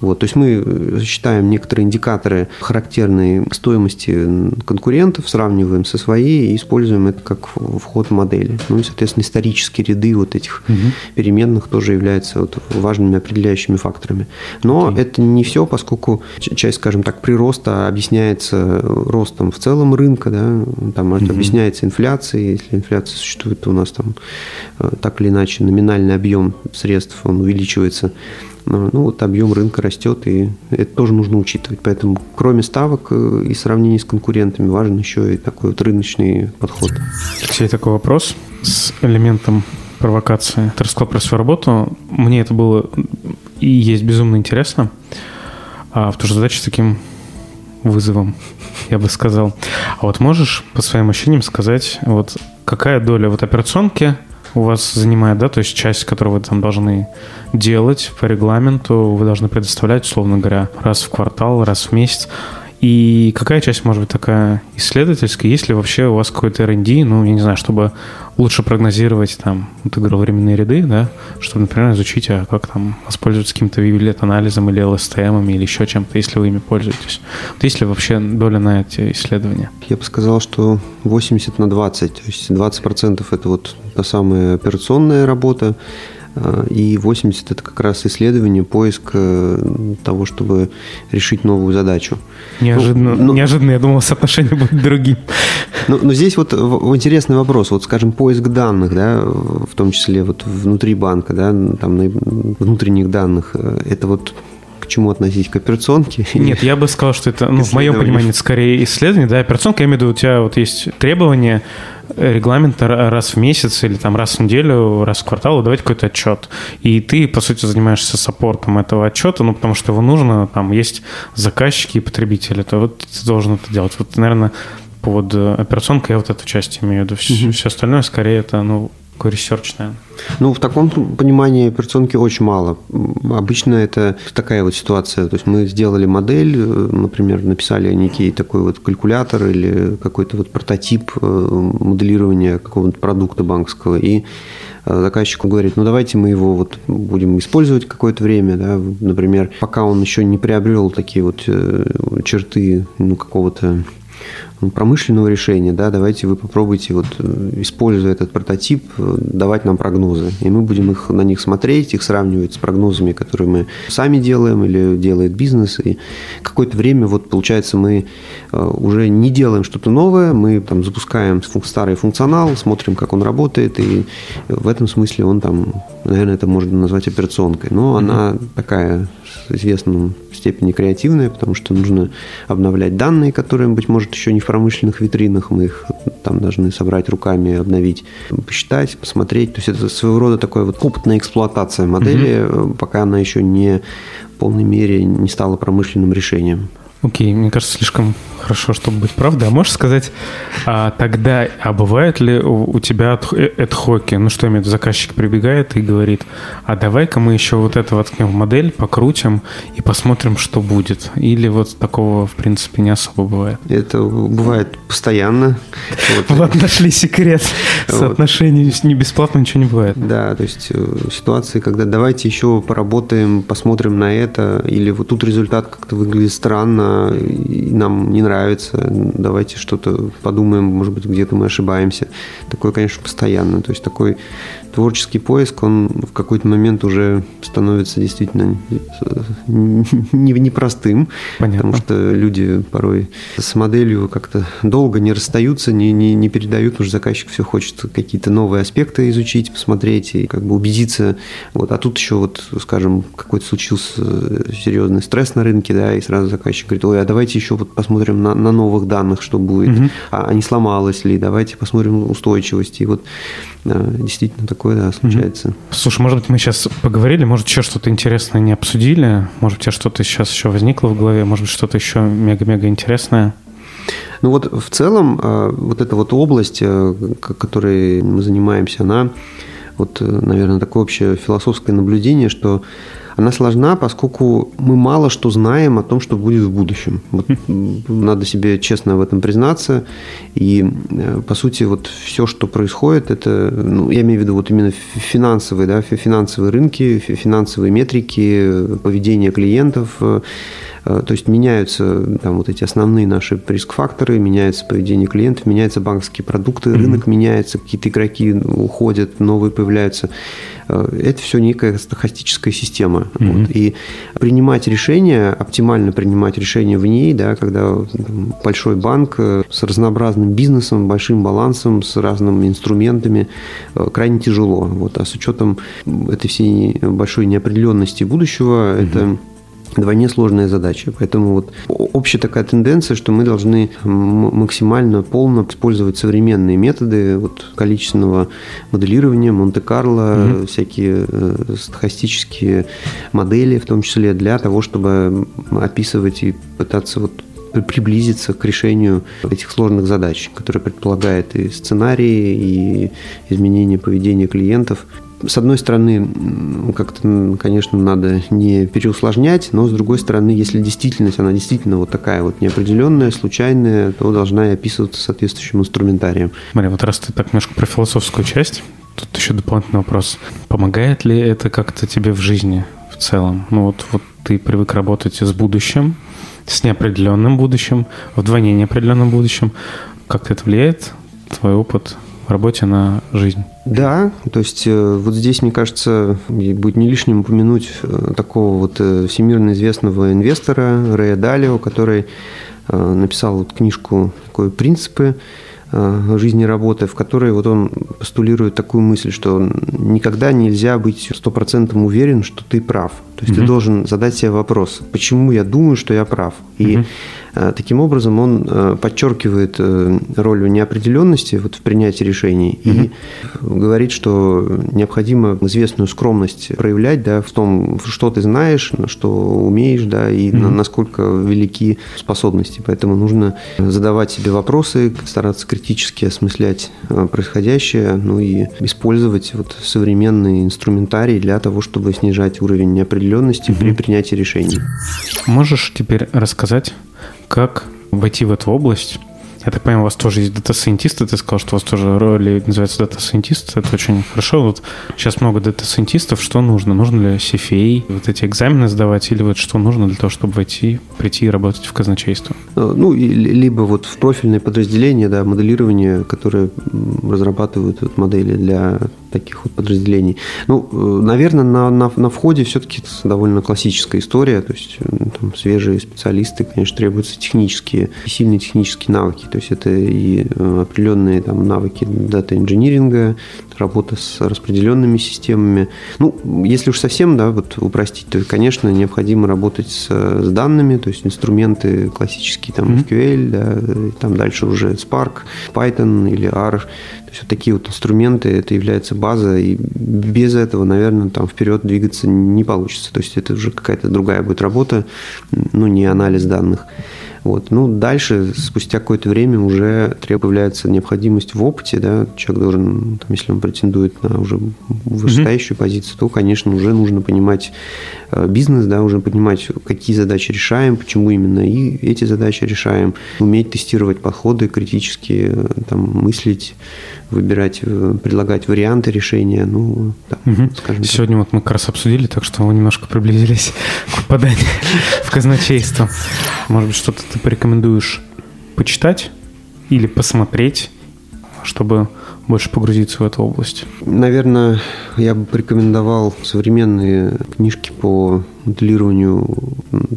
Вот, то есть мы э, считаем некоторые индикаторы характерные стоимости конкурентов, сравниваем со своей и используем это как вход модели. Ну и, соответственно, исторические ряды вот этих угу. переменных тоже являются вот важными определяющими факторами. Но okay. это не все, поскольку часть, скажем так, прироста объясняется ростом в целом рынка, да, там угу. объясняется инфляцией. Если инфляция существует, то у нас там э, так или иначе номинальный объем средств он увеличивается ну, вот объем рынка растет, и это тоже нужно учитывать. Поэтому кроме ставок э, и сравнений с конкурентами важен еще и такой вот рыночный подход. Алексей, такой вопрос с элементом провокации. Ты рассказал про свою работу. Мне это было и есть безумно интересно. А в ту же задачу с таким вызовом, я бы сказал. А вот можешь по своим ощущениям сказать, вот какая доля вот операционки у вас занимает, да, то есть часть, которую вы там должны делать по регламенту, вы должны предоставлять, условно говоря, раз в квартал, раз в месяц. И какая часть может быть такая исследовательская? Есть ли вообще у вас какой-то R&D, ну, я не знаю, чтобы лучше прогнозировать там, ты говорил, временные ряды, да, чтобы, например, изучить, а как там воспользоваться каким-то вивилет-анализом или LSTM или еще чем-то, если вы ими пользуетесь. Вот есть ли вообще доля на эти исследования? Я бы сказал, что 80 на 20, то есть 20% это вот та самая операционная работа, и 80 – это как раз исследование, поиск э, того, чтобы решить новую задачу. Неожиданно, ну, неожиданно я думал, соотношение будет другим. Но, но здесь вот интересный вопрос. Вот, скажем, поиск данных, да, в том числе вот внутри банка, да, там внутренних данных, э, это вот к чему относить? К операционке? Нет, я бы сказал, что это, ну, в моем понимании, это скорее исследование. Да, операционка, я имею в виду, у тебя вот есть требования, регламент раз в месяц или там раз в неделю, раз в квартал выдавать какой-то отчет. И ты, по сути, занимаешься support ом этого отчета, ну, потому что его нужно, там есть заказчики и потребители, то вот ты должен это делать. Вот, наверное, под операционкой я вот эту часть имею в виду. Все, mm-hmm. все остальное, скорее, это, ну, такой research, наверное. Ну, в таком понимании операционки очень мало. Обычно это такая вот ситуация. То есть мы сделали модель, э, например, написали некий такой вот калькулятор или какой-то вот прототип э, моделирования какого-то продукта банковского, и э, заказчику говорит, ну давайте мы его вот будем использовать какое-то время, да, например, пока он еще не приобрел такие вот черты ну, какого-то промышленного решения, да, давайте вы попробуйте, вот, э, используя этот прототип, э, давать нам прогнозы. И мы будем их, на них смотреть, их сравнивать с прогнозами, которые мы сами делаем или делает бизнес. И какое-то время, вот, получается, мы э, уже не делаем что-то новое, мы там запускаем старый функционал, смотрим, как он работает, и в этом смысле он там, наверное, это можно назвать операционкой. Но она такая с степени креативная, потому что нужно обновлять данные, которые, быть может, еще не в промышленных витринах, мы их там должны собрать руками, обновить, посчитать, посмотреть. То есть это своего рода такая вот опытная эксплуатация модели, угу. пока она еще не в полной мере не стала промышленным решением. Окей, мне кажется, слишком хорошо, чтобы быть правдой. А можешь сказать, а тогда, а бывает ли у, тебя эдхоки? Ну, что имеет заказчик прибегает и говорит, а давай-ка мы еще вот это воткнем в модель, покрутим и посмотрим, что будет. Или вот такого, в принципе, не особо бывает? Это бывает постоянно. Вот, вот нашли секрет соотношений, не бесплатно ничего не бывает. Да, то есть э, ситуации, когда давайте еще поработаем, посмотрим на это, или вот тут результат как-то выглядит странно, она нам не нравится, давайте что-то подумаем, может быть, где-то мы ошибаемся. Такое, конечно, постоянно. То есть такой творческий поиск, он в какой-то момент уже становится действительно непростым, Понятно. потому что люди порой с моделью как-то долго не расстаются, не, не, не передают, уже заказчик все хочет какие-то новые аспекты изучить, посмотреть и как бы убедиться. Вот. А тут еще, вот, скажем, какой-то случился серьезный стресс на рынке, да, и сразу заказчик говорит, ой, а давайте еще вот посмотрим на, на новых данных, что будет, угу. а не сломалось ли, давайте посмотрим устойчивость. И вот действительно такое да, случается. Слушай, может быть, мы сейчас поговорили, может, еще что-то интересное не обсудили, может, у тебя что-то сейчас еще возникло в голове, может быть, что-то еще мега-мега интересное? Ну вот в целом а, вот эта вот область, э, которой мы занимаемся, она вот, э, наверное, такое общее философское наблюдение, что она сложна, поскольку мы мало что знаем о том, что будет в будущем. Вот, надо себе честно в этом признаться. И, э, по сути, вот все, что происходит, это, ну, я имею в виду вот именно финансовые, да, финансовые рынки, финансовые метрики, поведение клиентов, э, то есть меняются там вот эти основные наши риск-факторы, меняется поведение клиентов, меняются банковские продукты, mm-hmm. рынок меняется, какие-то игроки уходят, новые появляются. Э, это все некая стахастическая система. Mm-hmm. Вот. И принимать решения, оптимально принимать решения в ней, да, когда там, большой банк э, с разнообразным бизнесом, большим балансом, с разными инструментами, крайне тяжело. Вот. А с учетом этой всей большой неопределенности будущего, mm-hmm. это Вдвойне сложная задача. Поэтому вот общая такая тенденция, что мы должны максимально полно использовать современные методы вот, количественного моделирования, Монте-Карло, угу. всякие э, стахастические модели, в том числе для того, чтобы описывать и пытаться вот приблизиться к решению этих сложных задач, которые предполагают и сценарии, и изменение поведения клиентов с одной стороны, как-то, конечно, надо не переусложнять, но с другой стороны, если действительность, она действительно вот такая вот неопределенная, случайная, то должна и описываться соответствующим инструментарием. Мария, вот раз ты так немножко про философскую часть, тут еще дополнительный вопрос. Помогает ли это как-то тебе в жизни в целом? Ну вот, вот ты привык работать с будущим, с неопределенным будущим, вдвойне неопределенным будущим. Как это влияет, твой опыт работе на жизнь? Да, то есть э, вот здесь, мне кажется, будет не лишним упомянуть э, такого вот э, всемирно известного инвестора Рэя Далио, который написал вот книжку такой «Принципы жизни работы», в которой вот он постулирует такую мысль, что никогда нельзя быть стопроцентно уверен, что ты прав. То есть mm ты должен задать себе вопрос, почему я думаю, что я прав. И mm Э, таким образом, он э, подчеркивает э, роль неопределенности вот в принятии решений mm и говорит, что необходимо известную скромность проявлять да, в том, что ты знаешь, что умеешь, да, и mm насколько велики способности. Поэтому нужно задавать себе вопросы, стараться критически осмыслять происходящее, ну и использовать вот современный инструментарий для того, чтобы снижать уровень неопределенности мм при принятии решений. Можешь теперь рассказать, как войти в эту область. Я так понимаю, у вас тоже есть дата-сайентисты. Ты сказал, что у вас тоже роли называется дата-сайентист. Это очень хорошо. Вот сейчас много дата-сайентистов. Что нужно? Нужно ли CFA, вот эти экзамены сдавать? Или вот что нужно для того, чтобы войти, прийти и работать в казначейство? Э, ну, либо вот в профильные подразделения, да, моделирование, которые разрабатывают вот модели для таких вот подразделений. Ну, э, наверное, на, на, на входе все-таки довольно классическая история, то есть э, там свежие специалисты, конечно, требуются технические, сильные технические навыки, то есть это и э, определенные там навыки дата-инжиниринга, работа с распределенными системами. Ну, если уж совсем, да, вот упростить, то, конечно, необходимо работать с, с данными, то есть инструменты классические, там, SQL, да, там дальше уже Spark, Python или R, есть вот такие вот инструменты, это является база, и без этого, наверное, там вперед двигаться не получится. То есть это уже какая-то другая будет работа, ну, не анализ данных. Вот. Ну, дальше, спустя какое-то время уже появляется необходимость в опыте, да, человек должен, там, если он претендует на уже вышестоящую mm-hmm. позицию, то, конечно, уже нужно понимать э, бизнес, да, уже понимать, какие задачи решаем, почему именно и эти задачи решаем, уметь тестировать подходы критически, э, там, мыслить, выбирать, э, предлагать варианты решения, ну, да, угу. скажем Сегодня так. вот мы как раз обсудили, так что мы немножко приблизились к попаданию в казначейство. Может быть, что-то ты порекомендуешь почитать или посмотреть, чтобы больше погрузиться в эту область? Наверное, я бы порекомендовал современные книжки по моделированию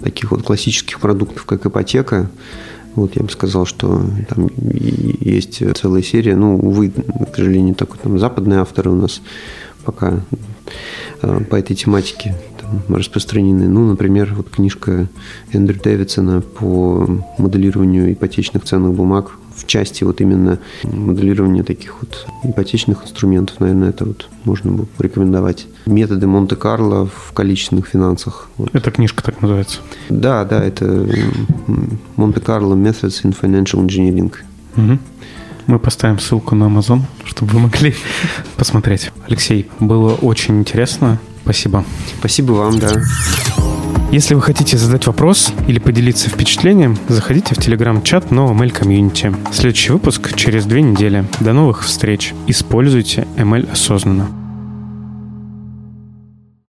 таких вот классических продуктов, как ипотека. Вот я бы сказал, что там есть целая серия. Ну, увы, к сожалению, только там западные авторы у нас пока э, по этой тематике распространены. Ну, например, вот книжка Эндрю Дэвидсона по моделированию ипотечных ценных бумаг в части вот именно моделирования таких вот ипотечных инструментов, наверное, это вот можно бы порекомендовать. Методы Монте-Карло в количественных финансах. Вот. Эта книжка так называется? Да, да, это Монте-Карло Methods in Financial Engineering. Угу. Мы поставим ссылку на Amazon, чтобы вы могли посмотреть. Алексей, было очень интересно. Спасибо. Спасибо вам, да. Если вы хотите задать вопрос или поделиться впечатлением, заходите в телеграм-чат нового ML комьюнити. Следующий выпуск через две недели. До новых встреч. Используйте ML осознанно.